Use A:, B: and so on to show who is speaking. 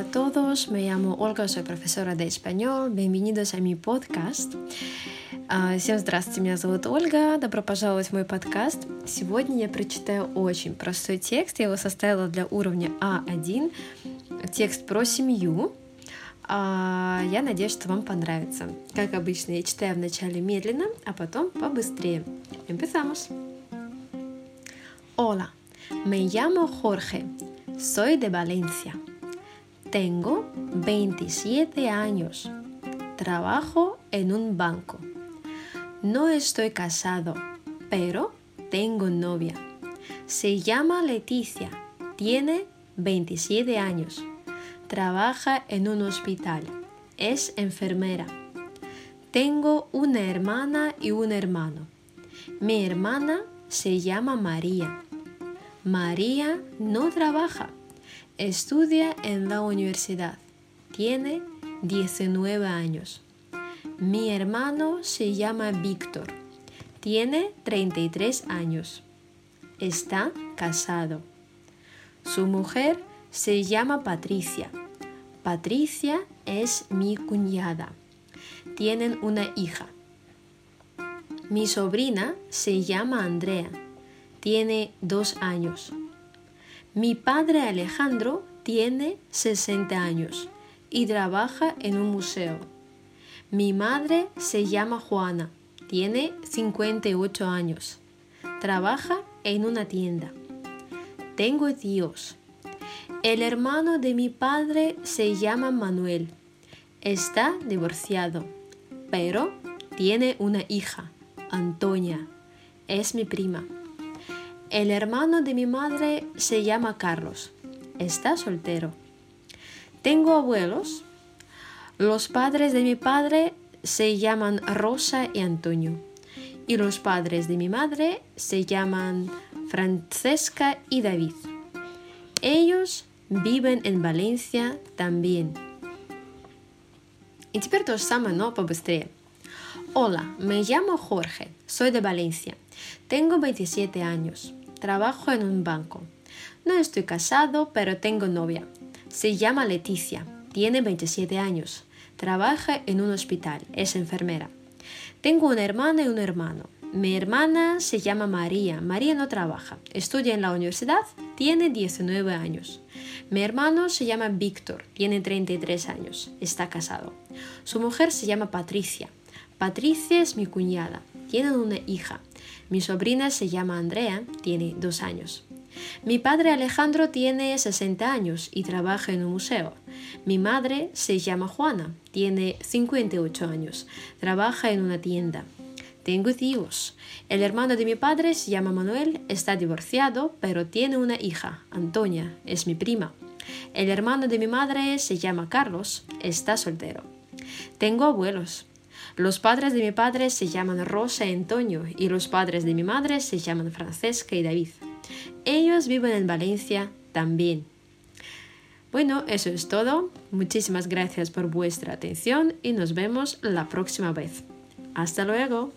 A: a todos, me llamo Ольга, soy profesora de español. Bienvenidos a mi podcast. Всем здравствуйте, меня зовут Ольга, добро пожаловать в мой подкаст. Сегодня я прочитаю очень простой текст, я его составила для уровня А1, текст про семью. Я надеюсь, что вам понравится. Как обычно, я читаю вначале медленно, а потом побыстрее. Empezamos. Hola, me llamo Jorge, soy de Valencia. Tengo 27 años. Trabajo en un banco. No estoy casado, pero tengo novia. Se llama Leticia. Tiene 27 años. Trabaja en un hospital. Es enfermera. Tengo una hermana y un hermano. Mi hermana se llama María. María no trabaja Estudia en la universidad. Tiene 19 años. Mi hermano se llama Víctor. Tiene 33 años. Está casado. Su mujer se llama Patricia. Patricia es mi cuñada. Tienen una hija. Mi sobrina se llama Andrea. Tiene dos años. Mi padre Alejandro tiene 60 años y trabaja en un museo. Mi madre se llama Juana, tiene 58 años. Trabaja en una tienda. Tengo tíos. El hermano de mi padre se llama Manuel. Está divorciado, pero tiene una hija, Antonia. Es mi prima. El hermano de mi madre se llama Carlos. Está soltero. Tengo abuelos. Los padres de mi padre se llaman Rosa y Antonio. Y los padres de mi madre se llaman Francesca y David. Ellos viven en Valencia también. Y теперь то же самое, но побыстрее. Hola, me llamo Jorge, soy de Valencia. Tengo 27 años. Trabajo en un banco. No estoy casado, pero tengo novia. Se llama Leticia. Tiene 27 años. Trabaja en un hospital. Es enfermera. Tengo una hermana y un hermano. Mi hermana se llama María. María no trabaja. Estudia en la universidad. Tiene 19 años. Mi hermano se llama Víctor. Tiene 33 años. Está casado. Su mujer se llama Patricia. Patricia es mi cuñada. Tienen una hija. Mi sobrina se llama Andrea, tiene dos años. Mi padre Alejandro tiene 60 años y trabaja en un museo. Mi madre se llama Juana, tiene 58 años, trabaja en una tienda. Tengo tíos. El hermano de mi padre se llama Manuel, está divorciado, pero tiene una hija, Antonia, es mi prima. El hermano de mi madre se llama Carlos, está soltero. Tengo abuelos. Los padres de mi padre se llaman Rosa y Antonio y los padres de mi madre se llaman Francesca y David. Ellos viven en Valencia también. Bueno, eso es todo. Muchísimas gracias por vuestra atención y nos vemos la próxima vez. Hasta luego.